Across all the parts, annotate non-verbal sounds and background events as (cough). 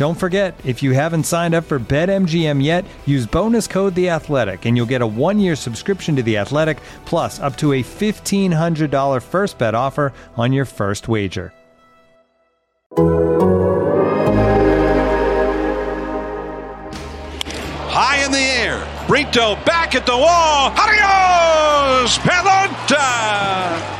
Don't forget, if you haven't signed up for BetMGM yet, use bonus code The Athletic, and you'll get a one-year subscription to The Athletic, plus up to a fifteen hundred dollar first bet offer on your first wager. High in the air, Brito back at the wall. Adios, pelota.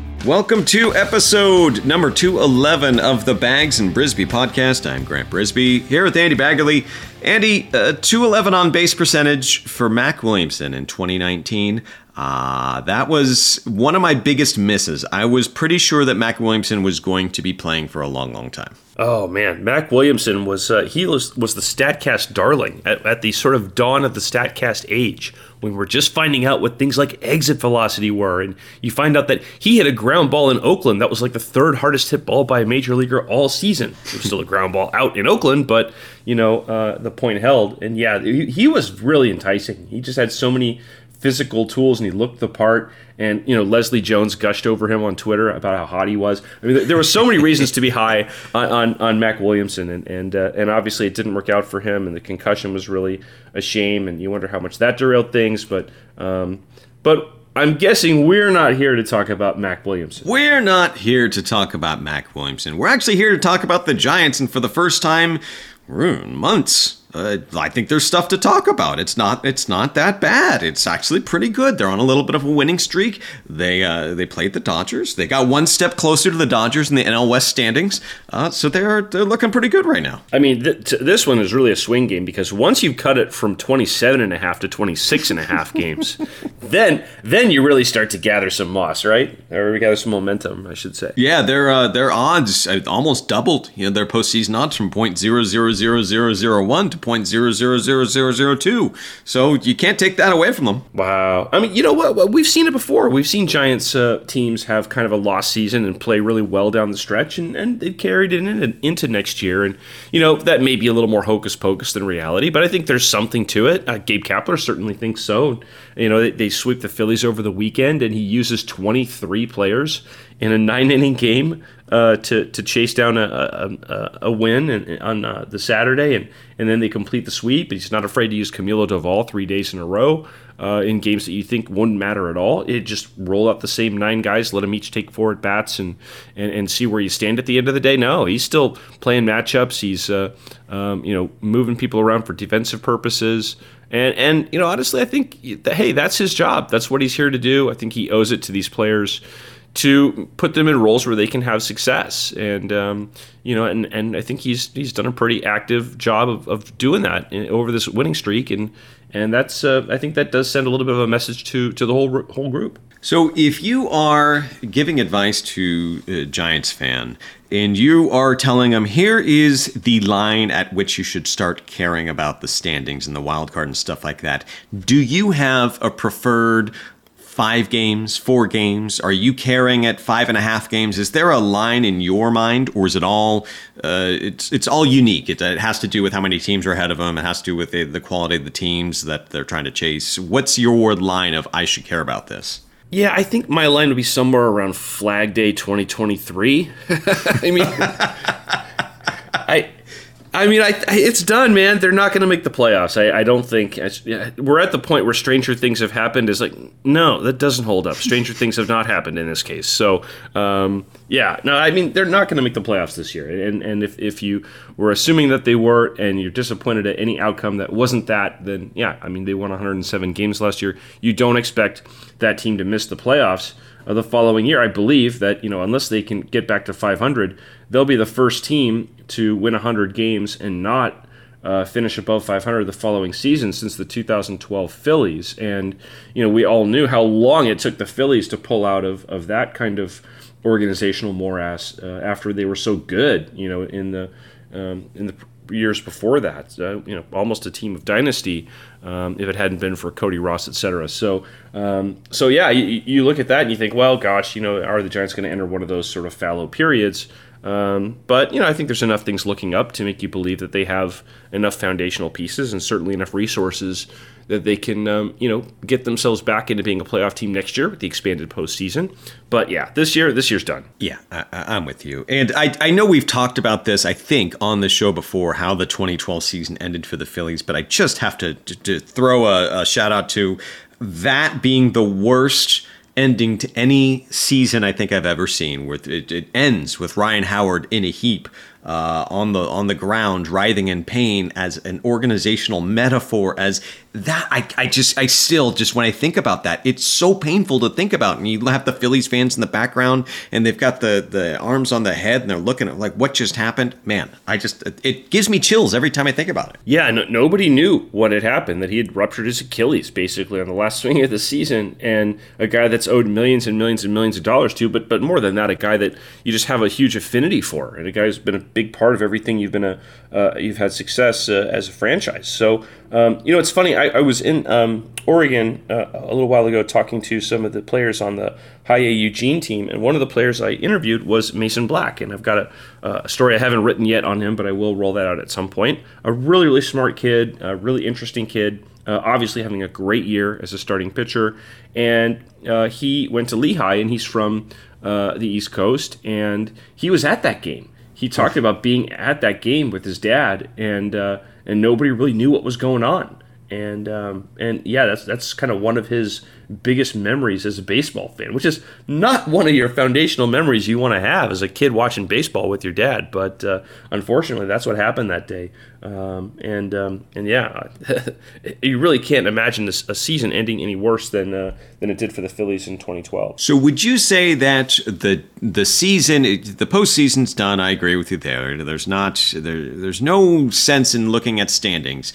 Welcome to episode number 211 of the Bags and Brisbee podcast. I'm Grant Brisbee here with Andy Baggarly. Andy, uh, 211 on base percentage for Mac Williamson in 2019. Uh, that was one of my biggest misses. I was pretty sure that Mac Williamson was going to be playing for a long, long time. Oh man, Mac Williamson was uh, he was was the Statcast darling at, at the sort of dawn of the Statcast age when we're just finding out what things like exit velocity were, and you find out that he hit a ground ball in Oakland that was like the third hardest hit ball by a major leaguer all season. It was still a ground ball out in Oakland, but you know uh, the point held, and yeah, he, he was really enticing. He just had so many physical tools and he looked the part and you know Leslie Jones gushed over him on Twitter about how hot he was. I mean, there were so many reasons to be high on on, on Mac Williamson, and and uh, and obviously it didn't work out for him, and the concussion was really a shame, and you wonder how much that derailed things. But um, but I'm guessing we're not here to talk about Mac Williamson. We're not here to talk about Mac Williamson. We're actually here to talk about the Giants, and for the first time, we're in months uh, I think there's stuff to talk about. It's not it's not that bad. It's actually pretty good. They're on a little bit of a winning streak. They uh, they played the Dodgers. They got one step closer to the Dodgers in the NL West standings. Uh, so they're they're looking pretty good right now. I mean, th- this one is really a swing game because once you've cut it from 27 and a half to 26 and a half (laughs) games, then then you really start to gather some moss, right? Or gather some momentum, I should say. Yeah, their uh, their odds uh, almost doubled. You know, their postseason odds from point zero zero zero zero zero one to 0.000002. So you can't take that away from them. Wow. I mean, you know what? We've seen it before. We've seen Giants uh, teams have kind of a lost season and play really well down the stretch, and, and they've carried it in, into next year. And, you know, that may be a little more hocus pocus than reality, but I think there's something to it. Uh, Gabe Kapler certainly thinks so. You know, they, they sweep the Phillies over the weekend, and he uses 23 players in a nine inning game uh, to to chase down a a, a win on uh, the Saturday, and and then they complete the sweep. He's not afraid to use Camilo Doval three days in a row uh, in games that you think wouldn't matter at all. It just roll out the same nine guys, let them each take four at bats, and, and and see where you stand at the end of the day. No, he's still playing matchups. He's uh, um, you know moving people around for defensive purposes. And and you know honestly, I think hey, that's his job. That's what he's here to do. I think he owes it to these players to put them in roles where they can have success. And um, you know, and, and I think he's he's done a pretty active job of, of doing that in, over this winning streak, and and that's uh, I think that does send a little bit of a message to to the whole whole group. So if you are giving advice to a Giants fan and you are telling them here is the line at which you should start caring about the standings and the wild card and stuff like that, do you have a preferred five games, four games? Are you caring at five and a half games? Is there a line in your mind, or is it all? Uh, it's it's all unique. It, it, has to do with how many teams are ahead of them. It has to do with the, the quality of the teams that they're trying to chase. What's your line of I should care about this? Yeah, I think my line would be somewhere around Flag Day 2023. (laughs) I mean, I mean, I, it's done, man. They're not going to make the playoffs. I, I don't think we're at the point where stranger things have happened. Is like, no, that doesn't hold up. Stranger things have not happened in this case. So, um, yeah, no, I mean, they're not going to make the playoffs this year. And and if, if you were assuming that they were, and you're disappointed at any outcome that wasn't that, then yeah, I mean, they won 107 games last year. You don't expect that team to miss the playoffs the following year. I believe that you know, unless they can get back to 500, they'll be the first team to win 100 games and not uh, finish above 500 the following season since the 2012 Phillies. And, you know, we all knew how long it took the Phillies to pull out of, of that kind of organizational morass uh, after they were so good, you know, in the, um, in the years before that. Uh, you know, almost a team of dynasty um, if it hadn't been for Cody Ross, et cetera. So, um, so yeah, you, you, look at that and you think, well, gosh, you know, are the Giants going to enter one of those sort of fallow periods? Um, but you know, I think there's enough things looking up to make you believe that they have enough foundational pieces and certainly enough resources that they can, um, you know, get themselves back into being a playoff team next year with the expanded postseason. But yeah, this year, this year's done. Yeah, I, am with you, and I, I know we've talked about this, I think, on the show before how the 2012 season ended for the Phillies, but I just have to to, to throw a, a shout out to that being the worst ending to any season I think I've ever seen. Where it, it ends with Ryan Howard in a heap uh, on the on the ground, writhing in pain, as an organizational metaphor, as that I, I just I still just when I think about that, it's so painful to think about. And you have the Phillies fans in the background, and they've got the the arms on the head, and they're looking at like what just happened. Man, I just it gives me chills every time I think about it. Yeah, no, nobody knew what had happened. That he had ruptured his Achilles basically on the last swing of the season, and a guy that's owed millions and millions and millions of dollars to, but but more than that, a guy that you just have a huge affinity for, and a guy who's been a big part of everything you've been a uh, you've had success uh, as a franchise. So um, you know, it's funny. I, I was in um, Oregon uh, a little while ago talking to some of the players on the High A Eugene team, and one of the players I interviewed was Mason Black, and I've got a, a, story I haven't written yet on him, but I will roll that out at some point. A really, really smart kid, a really interesting kid. Uh, obviously, having a great year as a starting pitcher, and uh, he went to Lehigh, and he's from uh, the East Coast, and he was at that game. He talked about being at that game with his dad, and uh, and nobody really knew what was going on. And um, and yeah, that's that's kind of one of his biggest memories as a baseball fan, which is not one of your foundational memories you want to have as a kid watching baseball with your dad. But uh, unfortunately, that's what happened that day. Um, and um, and yeah, (laughs) you really can't imagine this, a season ending any worse than uh, than it did for the Phillies in 2012. So would you say that the the season, the postseason's done? I agree with you there. There's not there, there's no sense in looking at standings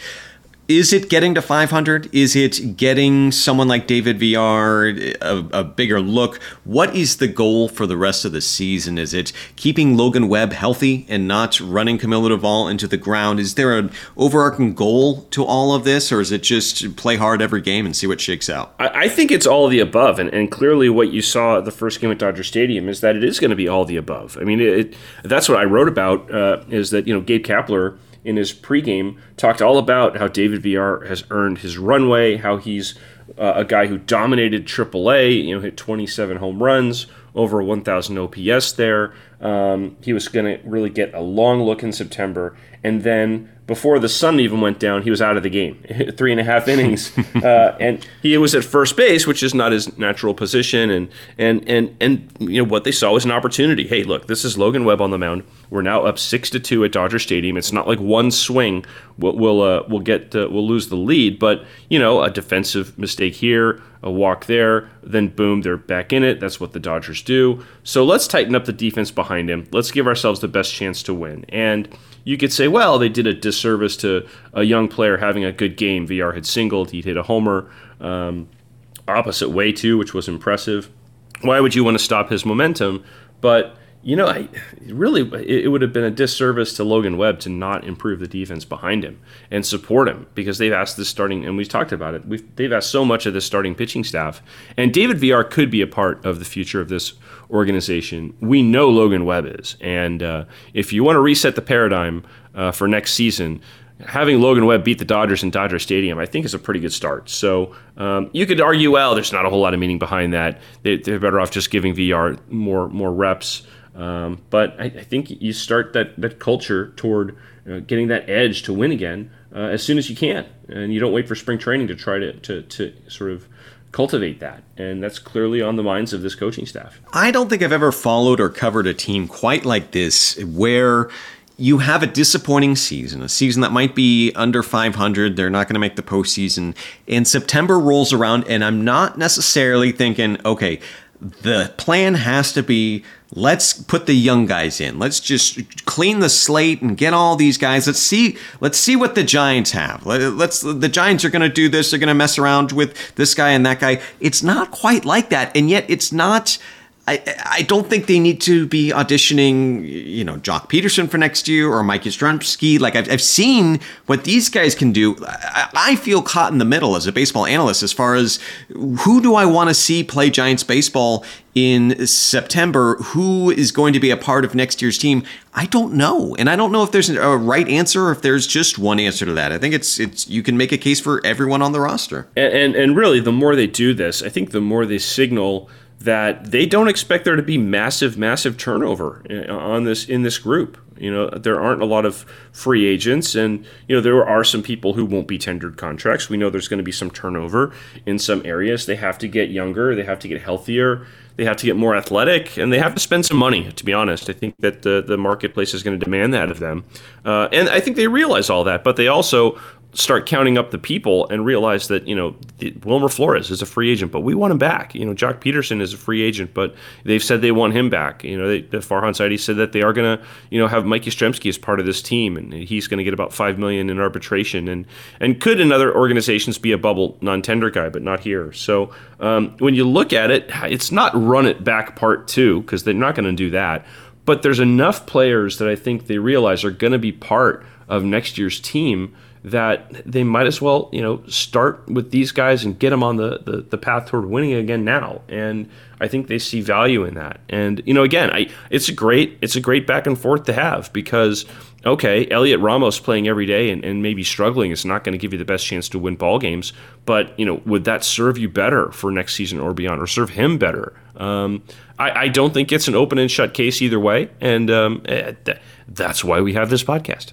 is it getting to 500? Is it getting someone like David Villar a, a, bigger look? What is the goal for the rest of the season? Is it keeping Logan Webb healthy and not running Camilo Doval into the ground? Is there an overarching goal to all of this, or is it just play hard every game and see what shakes out? I, I think it's all of the above, and, and, clearly what you saw at the first game at Dodger Stadium is that it is going to be all the above. I mean, it, that's what I wrote about. Uh, is that you know Gabe Kapler in his pregame talked all about how David Villar has earned his runway, how he's uh, a guy who dominated AAA, you know, hit 27 home runs, over 1,000 OPS there. Um, he was going to really get a long look in September, and then before the sun even went down, he was out of the game. (laughs) Three and a half innings, uh, (laughs) and he was at first base, which is not his natural position. And and and and you know what they saw was an opportunity. Hey, look, this is Logan Webb on the mound. We're now up six to two at Dodger Stadium. It's not like one swing will will uh, will get uh, will lose the lead, but you know a defensive mistake here, a walk there, then boom, they're back in it. That's what the Dodgers do. So let's tighten up the defense behind him. Let's give ourselves the best chance to win. And you could say, well, they did a disservice to a young player having a good game. Villar had singled, he'd hit a homer, um, opposite way too, which was impressive. Why would you want to stop his momentum? But you know, I really it, would have been a disservice to Logan Webb to not improve the defense behind him and support him because they've asked this starting and we've talked about it. We've, they've asked so much of this starting pitching staff, and David Villar could be a part of the future of this organization. We know Logan Webb is, and uh, if you want to reset the paradigm uh, for next season having Logan Webb beat the Dodgers in Dodger Stadium, I think, is a pretty good start. So um, you could argue, well, there's not a whole lot of meaning behind that. They, are better off just giving Villar more more reps. Um, but I, I, think you start that that culture toward uh, getting that edge to win again uh, as soon as you can, and you don't wait for spring training to try to to, to sort of cultivate that. And that's clearly on the minds of this coaching staff. I don't think I've ever followed or covered a team quite like this where you have a disappointing season, a season that might be under 500. They're not going to make the postseason. And September rolls around, and I'm not necessarily thinking, okay, the plan has to be let's put the young guys in. Let's just clean the slate and get all these guys. Let's see. Let's see what the Giants have. Let's. The Giants are going to do this. They're going to mess around with this guy and that guy. It's not quite like that, and yet it's not I, I don't think they need to be auditioning, you know, Joc Pederson for next year or Mike Yastrzemski. Like I've, I've seen what these guys can do. I, I feel caught in the middle as a baseball analyst as far as who do I want to see play Giants baseball in September? Who is going to be a part of next year's team? I don't know, and I don't know if there's a right answer or if there's just one answer to that. I think it's it's you can make a case for everyone on the roster. And and, and really, the more they do this, I think the more they signal that they don't expect there to be massive, massive turnover uh, on this in this group. You know, there aren't a lot of free agents, and you know there are some people who won't be tendered contracts. We know there's going to be some turnover in some areas. They have to get younger, they have to get healthier, they have to get more athletic, and they have to spend some money. To be honest, I think that the the marketplace is going to demand that of them, uh, and I think they realize all that. But they also start counting up the people and realize that you know Wilmer Flores is a free agent, but we want him back. You know, Joc Pederson is a free agent, but they've said they want him back. You know, they, the Farhan Zaidi said that they are going to you know have Mike Yastrzemski as part of this team, and he's going to get about five million in arbitration, and and could in other organizations be a bubble non-tender guy, but not here. So um, when you look at it, it's not run it back part two because they're not going to do that. But there's enough players that I think they realize are going to be part of next year's team that they might as well, you know, start with these guys and get them on the, the, the, path toward winning again now. And I think they see value in that. And, you know, again, I it's a great it's a great back and forth to have because okay, Heliot Ramos playing every day and, and maybe struggling is not going to give you the best chance to win ball games. But, you know, would that serve you better for next season or beyond or serve him better? Um, I, I, don't think it's an open and shut case either way. And um, eh, that's why we have this podcast.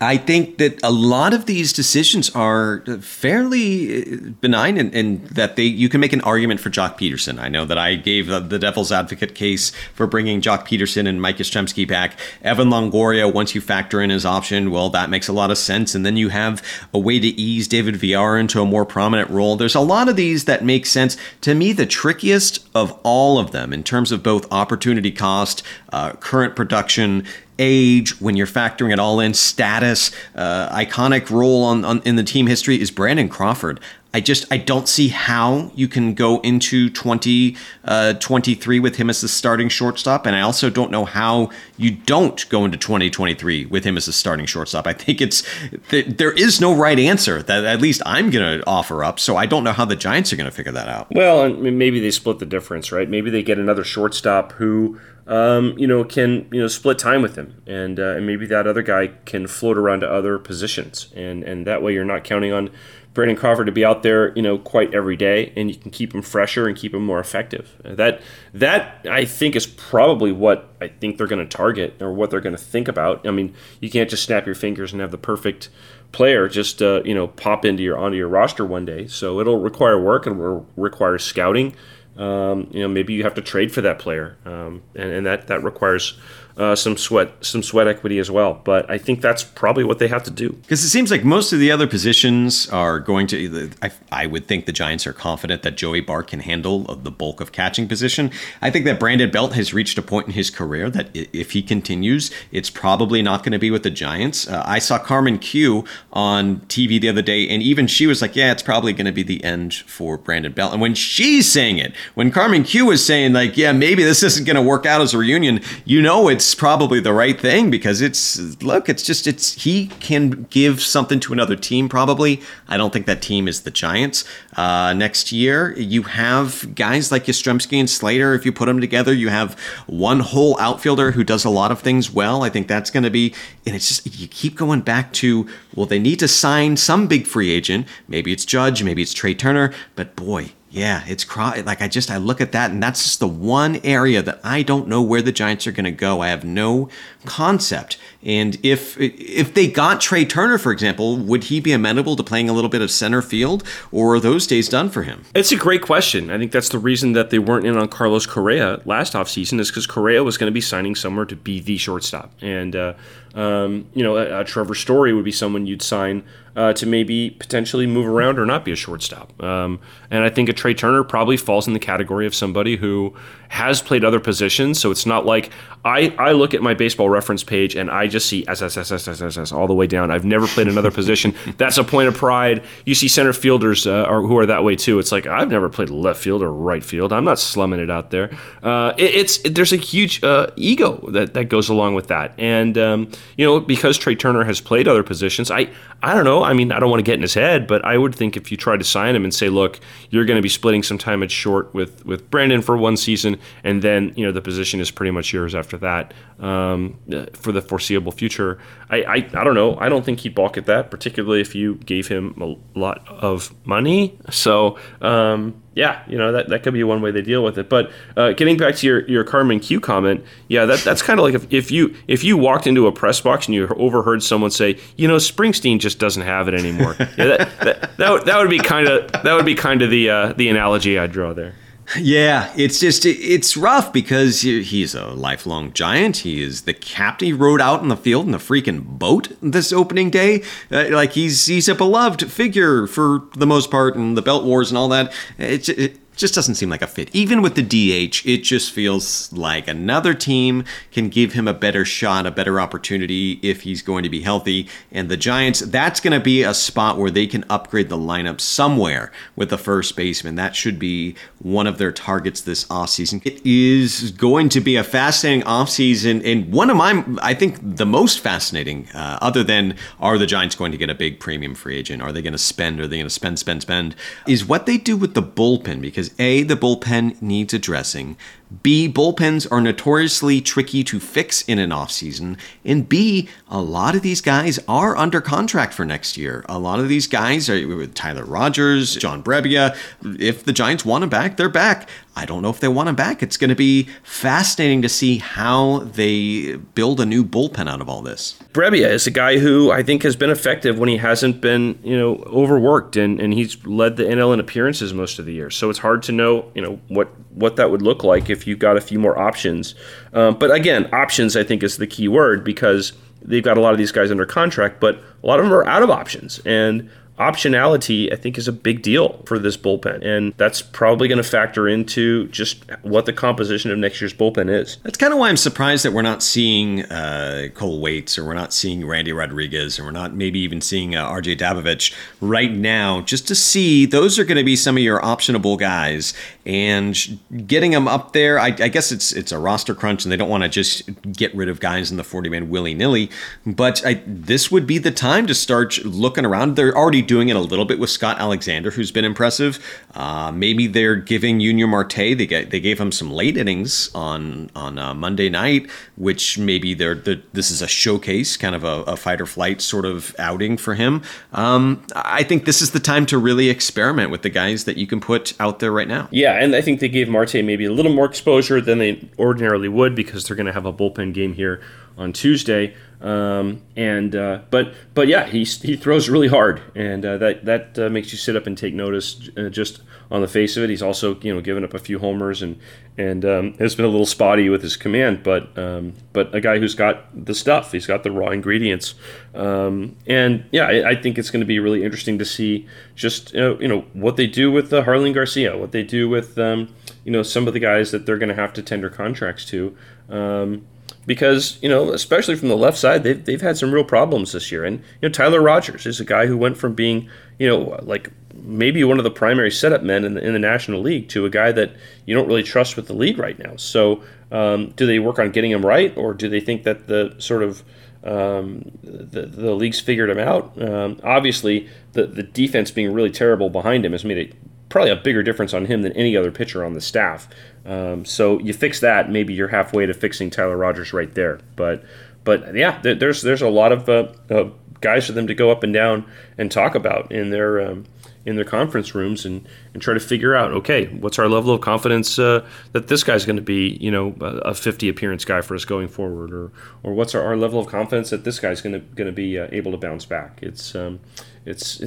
I think that a lot of these decisions are fairly uh, benign in, that they you can make an argument for Joc Pederson. I know that I gave the, the devil's advocate case for bringing Joc Pederson and Mike Yastrzemski back. Evan Longoria, once you factor in his option, well, that makes a lot of sense. And then you have a way to ease David Villar into a more prominent role. There's a lot of these that make sense. To me, the trickiest of all of them in terms of both opportunity cost, uh, current production, age, when you're factoring it all in, status, uh, iconic role on, on, in the team history is Brandon Crawford. I just I don't see how you can go into 2023 uh, with him as the starting shortstop, and I also don't know how you don't go into 2023 with him as the starting shortstop. I think it's there is no right answer that at least I'm going to offer up. So I don't know how the Giants are going to figure that out. Well, maybe they split the difference, right? Maybe they get another shortstop who um, you know, can you know split time with him, and uh, and maybe that other guy can float around to other positions, and and that way you're not counting on Brandon Crawford to be out there, you know, quite every day, and you can keep him fresher and keep him more effective. That that I think is probably what I think they're going to target or what they're going to think about. I mean, you can't just snap your fingers and have the perfect player just uh, you know pop into your onto your roster one day. So it'll require work and will require scouting um, you know, maybe you have to trade for that player, um, and, and that that requires uh, some sweat some sweat equity as well. But I think that's probably what they have to do. Because it seems like most of the other positions are going to. I, I would think the Giants are confident that Joey Bart can handle the bulk of catching position. I think that Brandon Belt has reached a point in his career that if he continues, it's probably not going to be with the Giants. Uh, I saw Carmen Q on TV the other day, and even she was like, "Yeah, it's probably going to be the end for Brandon Belt." And when she's saying it, when Carmen Q was saying like, "Yeah, maybe this isn't going to work out as a reunion," you know it's probably the right thing because it's look, it's just it's he can give something to another team. Probably, I don't think that team is the Giants. Uh, next year, you have guys like Yastrzemski and Slater. If you put them together, you have one whole outfielder who does a lot of things well. I think that's going to be, and it's just you keep going back to well, they need to sign some big free agent. Maybe it's Judge, maybe it's Trea Turner, but boy, yeah, it's like I just I look at that and that's just the one area that I don't know where the Giants are going to go. I have no concept. And if if they got Trea Turner, for example, would he be amenable to playing a little bit of center field, or are those days done for him? It's a great question. I think that's the reason that they weren't in on Carlos Correa last offseason is because Correa was going to be signing somewhere to be the shortstop, and uh, um, you know, a, a, Trevor Story would be someone you'd sign uh, to maybe potentially move around or not be a shortstop. Um, and I think a Trea Turner probably falls in the category of somebody who has played other positions. So it's not like I, I look at my baseball reference page and I just see S, S, S, S, S, S, S all the way down. I've never played another position. That's a point of pride. You see center fielders uh, are, who are that way too. It's like, I've never played left field or right field. I'm not slumming it out there. Uh, it, it's it, There's a huge uh, ego that, that goes along with that. And, um, you know, because Trea Turner has played other positions, I, I don't know. I mean, I don't want to get in his head, but I would think if you try to sign him and say, look, you're going to be splitting some time at short with, with Brandon for one season, and then you know the position is pretty much yours after that um, for the foreseeable future. I, I, I don't know. I don't think he'd balk at that, particularly if you gave him a lot of money. So um, yeah, you know that, that could be one way they deal with it. But uh, getting back to your, your Carmen Q comment, yeah, that that's kind of like if, if you if you walked into a press box and you overheard someone say, you know, Springsteen just doesn't have it anymore. (laughs) yeah, that, that, that, would, that would be kind of that would be kind of the uh, the analogy I'd draw there. Yeah, it's just it's rough because he's a lifelong giant. He is the captain. He rode out in the field in the freaking boat this opening day. Uh, like he's he's a beloved figure for the most part, and the Belt Wars and all that. It's it, just doesn't seem like a fit. Even with the DH, it just feels like another team can give him a better shot, a better opportunity if he's going to be healthy. And the Giants, that's going to be a spot where they can upgrade the lineup somewhere with the first baseman. That should be one of their targets this offseason. It is going to be a fascinating offseason, and one of my, I think, the most fascinating, uh, other than are the Giants going to get a big premium free agent? Are they going to spend? Are they going to spend, spend, spend? Is what they do with the bullpen because because A, the bullpen needs addressing, B, bullpens are notoriously tricky to fix in an offseason. And B, a lot of these guys are under contract for next year. A lot of these guys are with Tyler Rogers, John Brebbia. If the Giants want him back, they're back. I don't know if they want him back. It's going to be fascinating to see how they build a new bullpen out of all this. Brebbia is a guy who I think has been effective when he hasn't been, you know, overworked and, and he's led the NL in appearances most of the year. So it's hard to know, you know, what what that would look like if you've got a few more options. Um, but again, options I think is the key word because they've got a lot of these guys under contract, but a lot of them are out of options. And optionality, I think, is a big deal for this bullpen. And that's probably going to factor into just what the composition of next year's bullpen is. That's kind of why I'm surprised that we're not seeing uh, Cole Waits or we're not seeing Randy Rodriguez or we're not maybe even seeing uh, RJ Dabovich right now, just to see those are going to be some of your optionable guys and getting them up there. I, I guess it's it's a roster crunch and they don't want to just get rid of guys in the 40 man willy nilly, but I, this would be the time to start looking around. They're already doing it a little bit with Scott Alexander, who's been impressive. Uh, maybe they're giving Yunior Marte. They get, they gave him some late innings on on uh, Monday night, which maybe they're the, this is a showcase, kind of a, a fight or flight sort of outing for him. Um, I think this is the time to really experiment with the guys that you can put out there right now. Yeah, and I think they gave Marte maybe a little more exposure than they ordinarily would because they're going to have a bullpen game here on Tuesday. Um, and uh, but but yeah, he he throws really hard, and uh, that that uh, makes you sit up and take notice uh, just on the face of it. He's also you know given up a few homers and and um, has been a little spotty with his command, but um, but a guy who's got the stuff. He's got the raw ingredients, um, and yeah, I, I, think it's going to be really interesting to see just you know, what they do with uh, Jarlin Garcia, what they do with um, you know some of the guys that they're going to have to tender contracts to. Um, because you know, especially from the left side, they've they've had some real problems this year. And you know, Tyler Rogers is a guy who went from being you know like maybe one of the primary setup men in the, in the National League to a guy that you don't really trust with the league right now. So, um, do they work on getting him right, or do they think that the sort of um, the, the league's figured him out? Um, obviously, the the defense being really terrible behind him has made it probably a bigger difference on him than any other pitcher on the staff. Um, so you fix that, maybe you're halfway to fixing Tyler Rogers right there. But but yeah, there's there's a lot of uh, uh, guys for them to go up and down and talk about in their um, in their conference rooms and, and try to figure out okay what's our level of confidence uh, that this guy's going to be you know a 50 appearance guy for us going forward or or what's our, our level of confidence that this guy's going to going to be uh, able to bounce back it's um, it's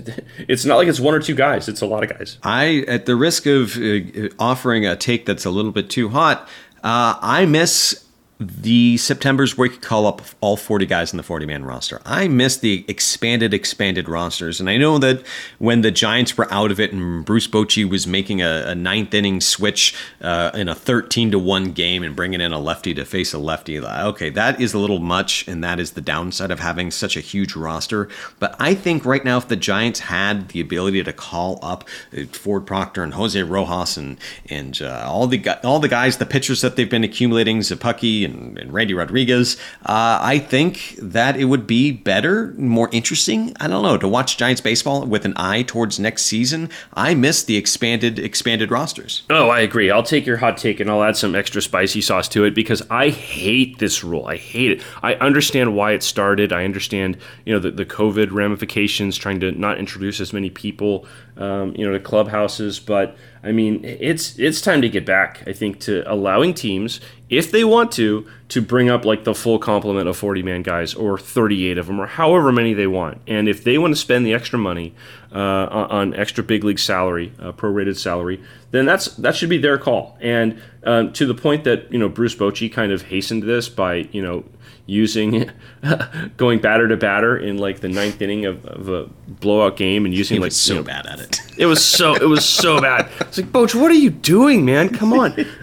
it's not like it's one or two guys it's a lot of guys. I at the risk of uh, offering a take that's a little bit too hot uh, I miss the September's where you could call up all 40 guys in the 40 man roster. I miss the expanded, expanded rosters. And I know that when the Giants were out of it and Bruce Bochy was making a, a ninth inning switch uh, in a 13 to 1 game and bringing in a lefty to face a lefty, okay, that is a little much. And that is the downside of having such a huge roster. But I think right now, if the Giants had the ability to call up uh, Ford Proctor and Jose Rojas and, and uh, all, the, all the guys, the pitchers that they've been accumulating, Szapucki and and, and Randy Rodriguez. Uh, I think that it would be better, more interesting. I don't know to watch Giants baseball with an eye towards next season. I miss the expanded expanded rosters. Oh, I agree. I'll take your hot take and I'll add some extra spicy sauce to it because I hate this rule. I hate it. I understand why it started. I understand you know the, the COVID ramifications, trying to not introduce as many people um, you know to clubhouses, but I mean, it's it's time to get back. I think to allowing teams, if they want to, to bring up like the full complement of 40 man guys or 38 of them or however many they want. And if they want to spend the extra money uh, on extra big league salary, uh, prorated salary, then that's that should be their call. And um, to the point that you know Bruce Bochy kind of hastened this by you know using (laughs) going batter to batter in like the ninth inning of, of a blowout game and using he like so you know, bad at it. It was so it was so bad. It's like Boch, what are you doing, man? Come on. (laughs)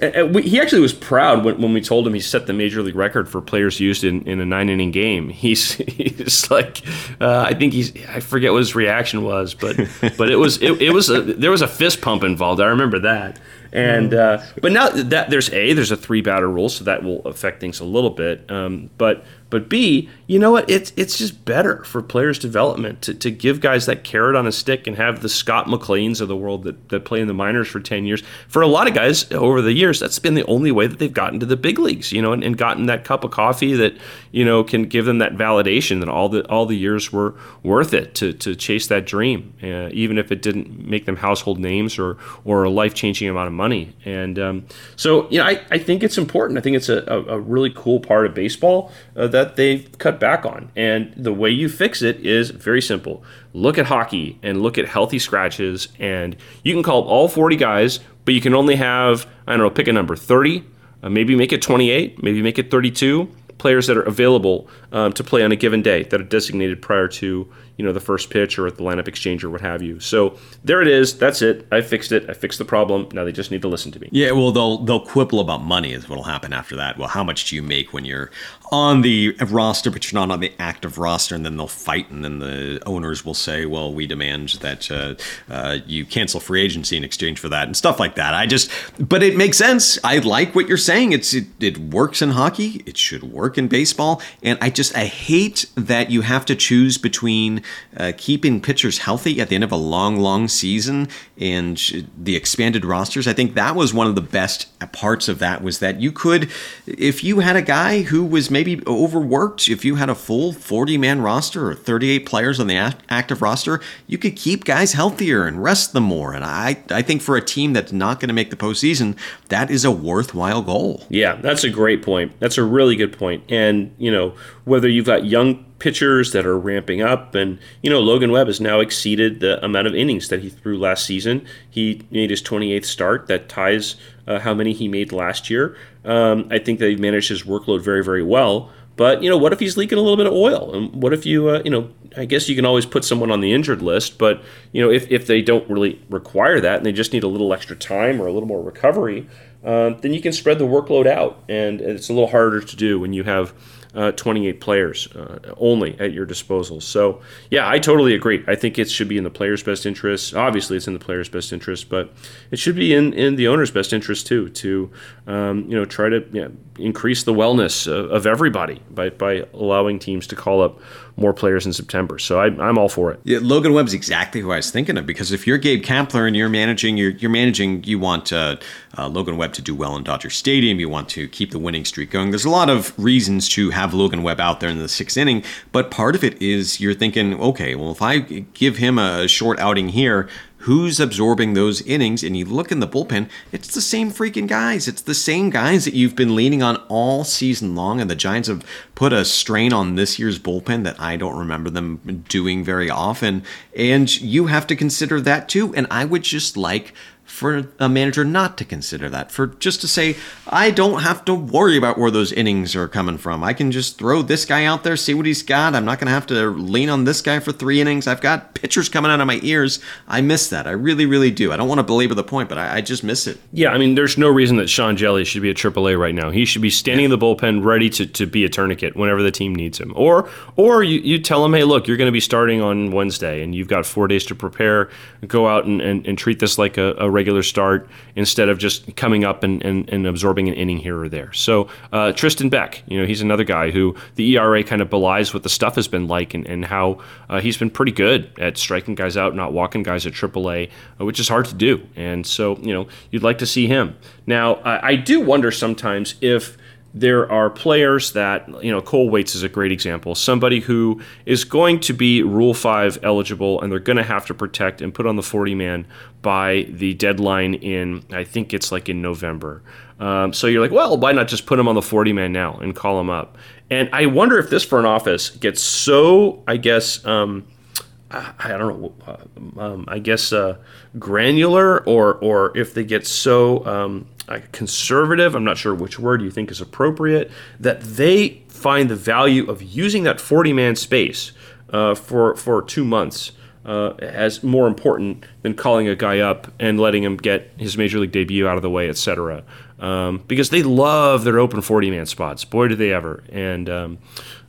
We, he actually was proud when, when we told him he set the major league record for players used in, in a nine inning game. (laughs) He's he's like, uh, I think he's I forget what his reaction was, but but it was it, it was a, there was a fist pump involved. I remember that. And uh, but now that there's a there's a three batter rule, so that will affect things a little bit. Um, but but B, you know what? It's it's just better for players' development to, to give guys that carrot on a stick and have the Scott McLeans of the world that, that play in the minors for 10 years. For a lot of guys over the years, that's been the only way that they've gotten to the big leagues, you know, and, and gotten that cup of coffee that, you know, can give them that validation that all the all the years were worth it to, to chase that dream, uh, even if it didn't make them household names or, or a life changing amount of money. And um, so, you know, I, I think it's important. I think it's a, a, a really cool part of baseball uh, that that they've cut back on. And the way you fix it is very simple. Look at hockey and look at healthy scratches, and you can call all 40 guys, but you can only have, I don't know, pick a number 30, uh, maybe make it 28, maybe make it 32. players that are available um, to play on a given day that are designated prior to you know the first pitch or at the lineup exchange or what have you. So there it is. That's it. I fixed it. I fixed the problem. Now they just need to listen to me. Yeah, well they'll they'll quibble about money is what'll happen after that. Well, how much do you make when you're on the roster but you're not on the active roster? And then they'll fight, and then the owners will say, "Well, we demand that uh, uh, you cancel free agency in exchange for that," and stuff like that. I just, but it makes sense. I like what you're saying. It's it, it works in hockey. It should work in baseball, and I just I hate that you have to choose between uh, keeping pitchers healthy at the end of a long, long season and the expanded rosters. I think that was one of the best parts of that was that you could, if you had a guy who was maybe overworked, if you had a full 40 man roster or 38 players on the active roster, you could keep guys healthier and rest them more. And I, I think for a team that's not going to make the postseason, that is a worthwhile goal. Yeah, that's a great point. That's a really good point. And, you know, whether you've got young pitchers that are ramping up. And, you know, Logan Webb has now exceeded the amount of innings that he threw last season. He made his 28th start. That ties uh, how many he made last year. Um, I think they've managed his workload very, very well. But, you know, what if he's leaking a little bit of oil? And what if you, uh, you know, I guess you can always put someone on the injured list, but, you know, if, if they don't really require that and they just need a little extra time or a little more recovery, uh, then you can spread the workload out. And it's a little harder to do when you have uh, 28 players uh, only at your disposal. So, yeah, I totally agree. I think it should be in the player's best interest. Obviously, it's in the player's best interest, but it should be in, in the owner's best interest too to um, you know try to yeah, increase the wellness of, of everybody by, by allowing teams to call up more players in September. So I, am all for it. Yeah, Logan Webb's exactly who I was thinking of because if you're Gabe Kapler and you're managing, you're, you're managing, you want uh, uh, Logan Webb to do well in Dodger Stadium. You want to keep the winning streak going. There's a lot of reasons to have Logan Webb out there in the sixth inning, but part of it is you're thinking, okay, well, if I give him a short outing here, who's absorbing those innings. And you look in the bullpen, it's the same freaking guys. It's the same guys that you've been leaning on all season long. And the Giants have put a strain on this year's bullpen that I don't remember them doing very often. And you have to consider that too. And I would just like for a manager not to consider that, for just to say, I don't have to worry about where those innings are coming from. I can just throw this guy out there, see what he's got. I'm not going to have to lean on this guy for three innings. I've got pitchers coming out of my ears. I miss that. I really, really do. I don't want to belabor the point, but I, I just miss it. Yeah, I mean, there's no reason that Sean Hjelle should be at AAA right now. He should be standing in the bullpen ready to, to be a tourniquet whenever the team needs him. Or or you, you tell him, hey, look, you're going to be starting on Wednesday and you've got four days to prepare. Go out and, and, and treat this like a, a regular start instead of just coming up and, and, and absorbing an inning here or there. So uh, Tristan Beck, you know, he's another guy who the ERA kind of belies what the stuff has been like and, and how uh, he's been pretty good at striking guys out, not walking guys at AAA, uh, which is hard to do. And so, you know, you'd like to see him. Now, I do wonder sometimes if there are players that, you know, Cole Waits is a great example. Somebody who is going to be Rule 5 eligible and they're going to have to protect and put on the 40 man by the deadline in, I think it's like in November. Um, so you're like, well, why not just put him on the 40 man now and call him up? And I wonder if this front office gets so, I guess, um, I don't know, uh, um, I guess uh, granular, or or if they get so um, conservative, I'm not sure which word you think is appropriate, that they find the value of using that 40 man space uh, for for two months uh, as more important than calling a guy up and letting him get his major league debut out of the way, etc. Um, because they love their open 40 man spots. Boy, do they ever! And um,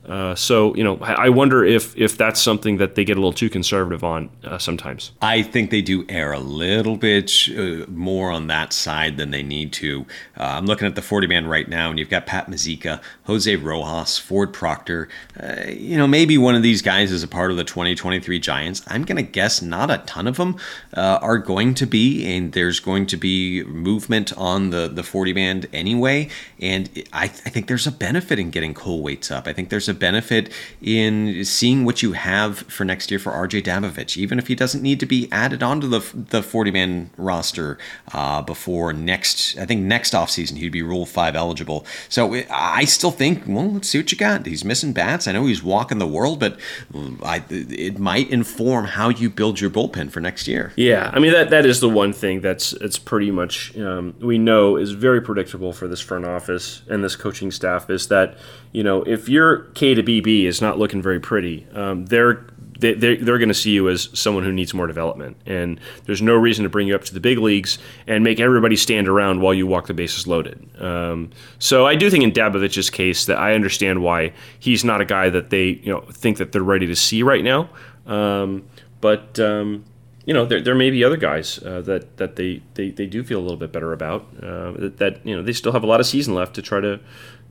uh, so you know, I wonder if if that's something that they get a little too conservative on uh, sometimes. I think they do err a little bit uh, more on that side than they need to. Uh, I'm looking at the 40 man right now, and you've got Pat Mazeika, Jose Rojas, Ford Proctor. Uh, you know, maybe one of these guys is a part of the 2023 Giants. I'm going to guess not a ton of them are going to be, and there's going to be movement on the the 40 man anyway. And I, I think there's a benefit in getting Cole Waits up. I think there's a benefit in seeing what you have for next year for RJ Dabovich, even if he doesn't need to be added onto the the 40 man roster uh, before next. I think next offseason he'd be Rule Five eligible. So I still think, well, let's see what you got. He's missing bats. I know he's walking the world, but I, it might inform how you build your bullpen for next year. Yeah, I mean that that is the one thing that's it's pretty much um, we know is very predictable for this front office and this coaching staff is that you know, if your K to BB is not looking very pretty, um, they're they, they're, they're going to see you as someone who needs more development. And there's no reason to bring you up to the big leagues and make everybody stand around while you walk the bases loaded. Um, so I do think in Dabovich's case that I understand why he's not a guy that they you know think that they're ready to see right now. Um, but um, you know, there, there may be other guys uh, that that they, they, they do feel a little bit better about. Uh, that, that you know they still have a lot of season left to try to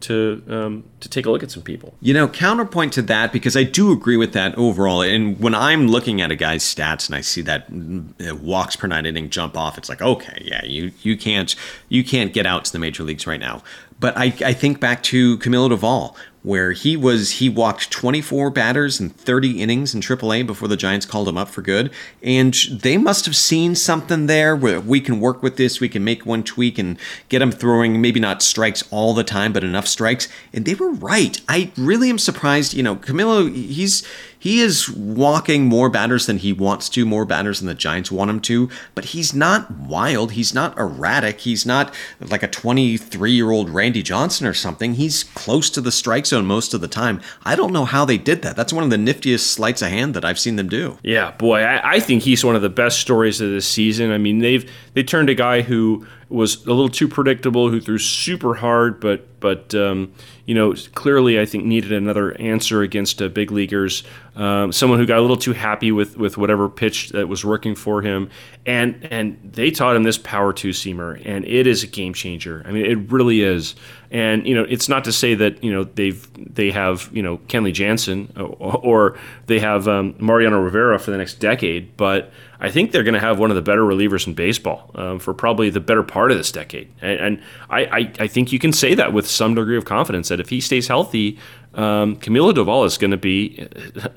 to um, to take a look at some people. You know, counterpoint to that because I do agree with that overall. And when I'm looking at a guy's stats and I see that mm, walks per nine inning jump off, it's like, okay, yeah, you you can't you can't get out to the major leagues right now. But I, I think back to Camilo Doval where he was he walked 24 batters in 30 innings in AAA before the Giants called him up for good, and they must have seen something there where we can work with this, we can make one tweak and get him throwing maybe not strikes all the time, but enough strikes, and they were right. I really am surprised. You know, Camilo, he's he is walking more batters than he wants to, more batters than the Giants want him to, but he's not wild. He's not erratic. He's not like a 23 year old Randy Johnson or something. He's close to the strike zone most of the time. I don't know how they did that. That's one of the niftiest sleights of hand that I've seen them do. Yeah, boy, I, I think he's one of the best stories of this season. I mean, they've they turned a guy who was a little too predictable, who threw super hard, but but um, you know clearly I think needed another answer against uh, big leaguers. Um, someone who got a little too happy with with whatever pitch that was working for him, and and they taught him this power two seamer, and it is a game changer. I mean, it really is. And you know, it's not to say that you know they've they have you know Kenley Jansen or, or they have um, Mariano Rivera for the next decade, but I think they're going to have one of the better relievers in baseball um, for probably the better part of this decade. And, and I, I, I, think you can say that with some degree of confidence that if he stays healthy, um, Camilo Doval is going to be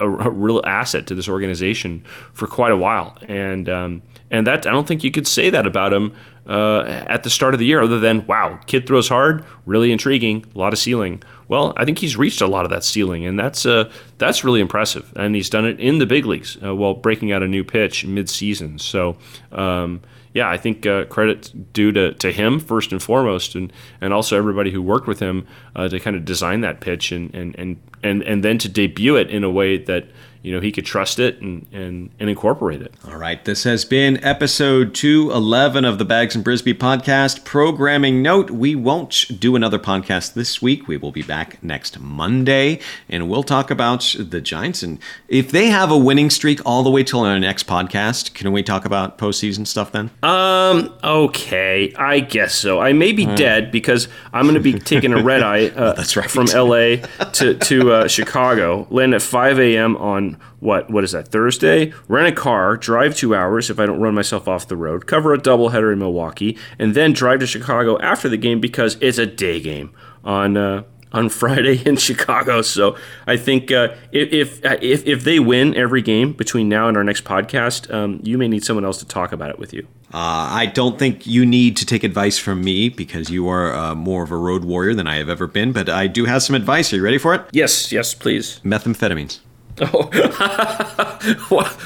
a, a, real asset to this organization for quite a while. And um, and that I don't think you could say that about him uh, at the start of the year, other than wow, kid throws hard, really intriguing, a lot of ceiling. Well, I think he's reached a lot of that ceiling, and that's uh, that's really impressive. And he's done it in the big leagues uh, while breaking out a new pitch mid-season. So. Um, yeah, I think uh, credit due to, to him first and foremost, and, and also everybody who worked with him uh, to kind of design that pitch and, and, and, and, and then to debut it in a way that you know he could trust it and, and, and incorporate it. All right, this has been episode 211 of the Bags and Brisbee podcast. Programming note: we won't do another podcast this week. We will be back next Monday, and we'll talk about the Giants and if they have a winning streak all the way till our next podcast. Can we talk about postseason stuff then? Um. Okay, I guess so. I may be dead because I'm going to be taking a red eye. (laughs) Uh, That's right. From LA to to uh, Chicago, land at 5 a.m. on what what is that Thursday? Rent a car, drive two hours if I don't run myself off the road, cover a doubleheader in Milwaukee, and then drive to Chicago after the game because it's a day game on uh, on (laughs) Friday in Chicago. So I think uh, if, if if they win every game between now and our next podcast, um, you may need someone else to talk about it with you. Uh, I don't think you need to take advice from me because you are uh, more of a road warrior than I have ever been. But I do have some advice. Are you ready for it? Yes, yes, please. Methamphetamines. Oh,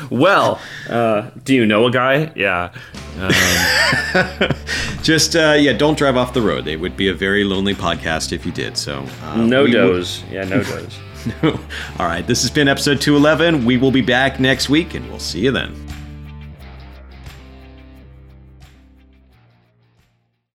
(laughs) well, uh, do you know a guy? Yeah. Um. (laughs) Just uh, yeah, don't drive off the road. It would be a very lonely podcast if you did. So uh, NoDoz. Yeah, no (laughs) dose. All right, this has been episode 211. We will be back next week, and we'll see you then.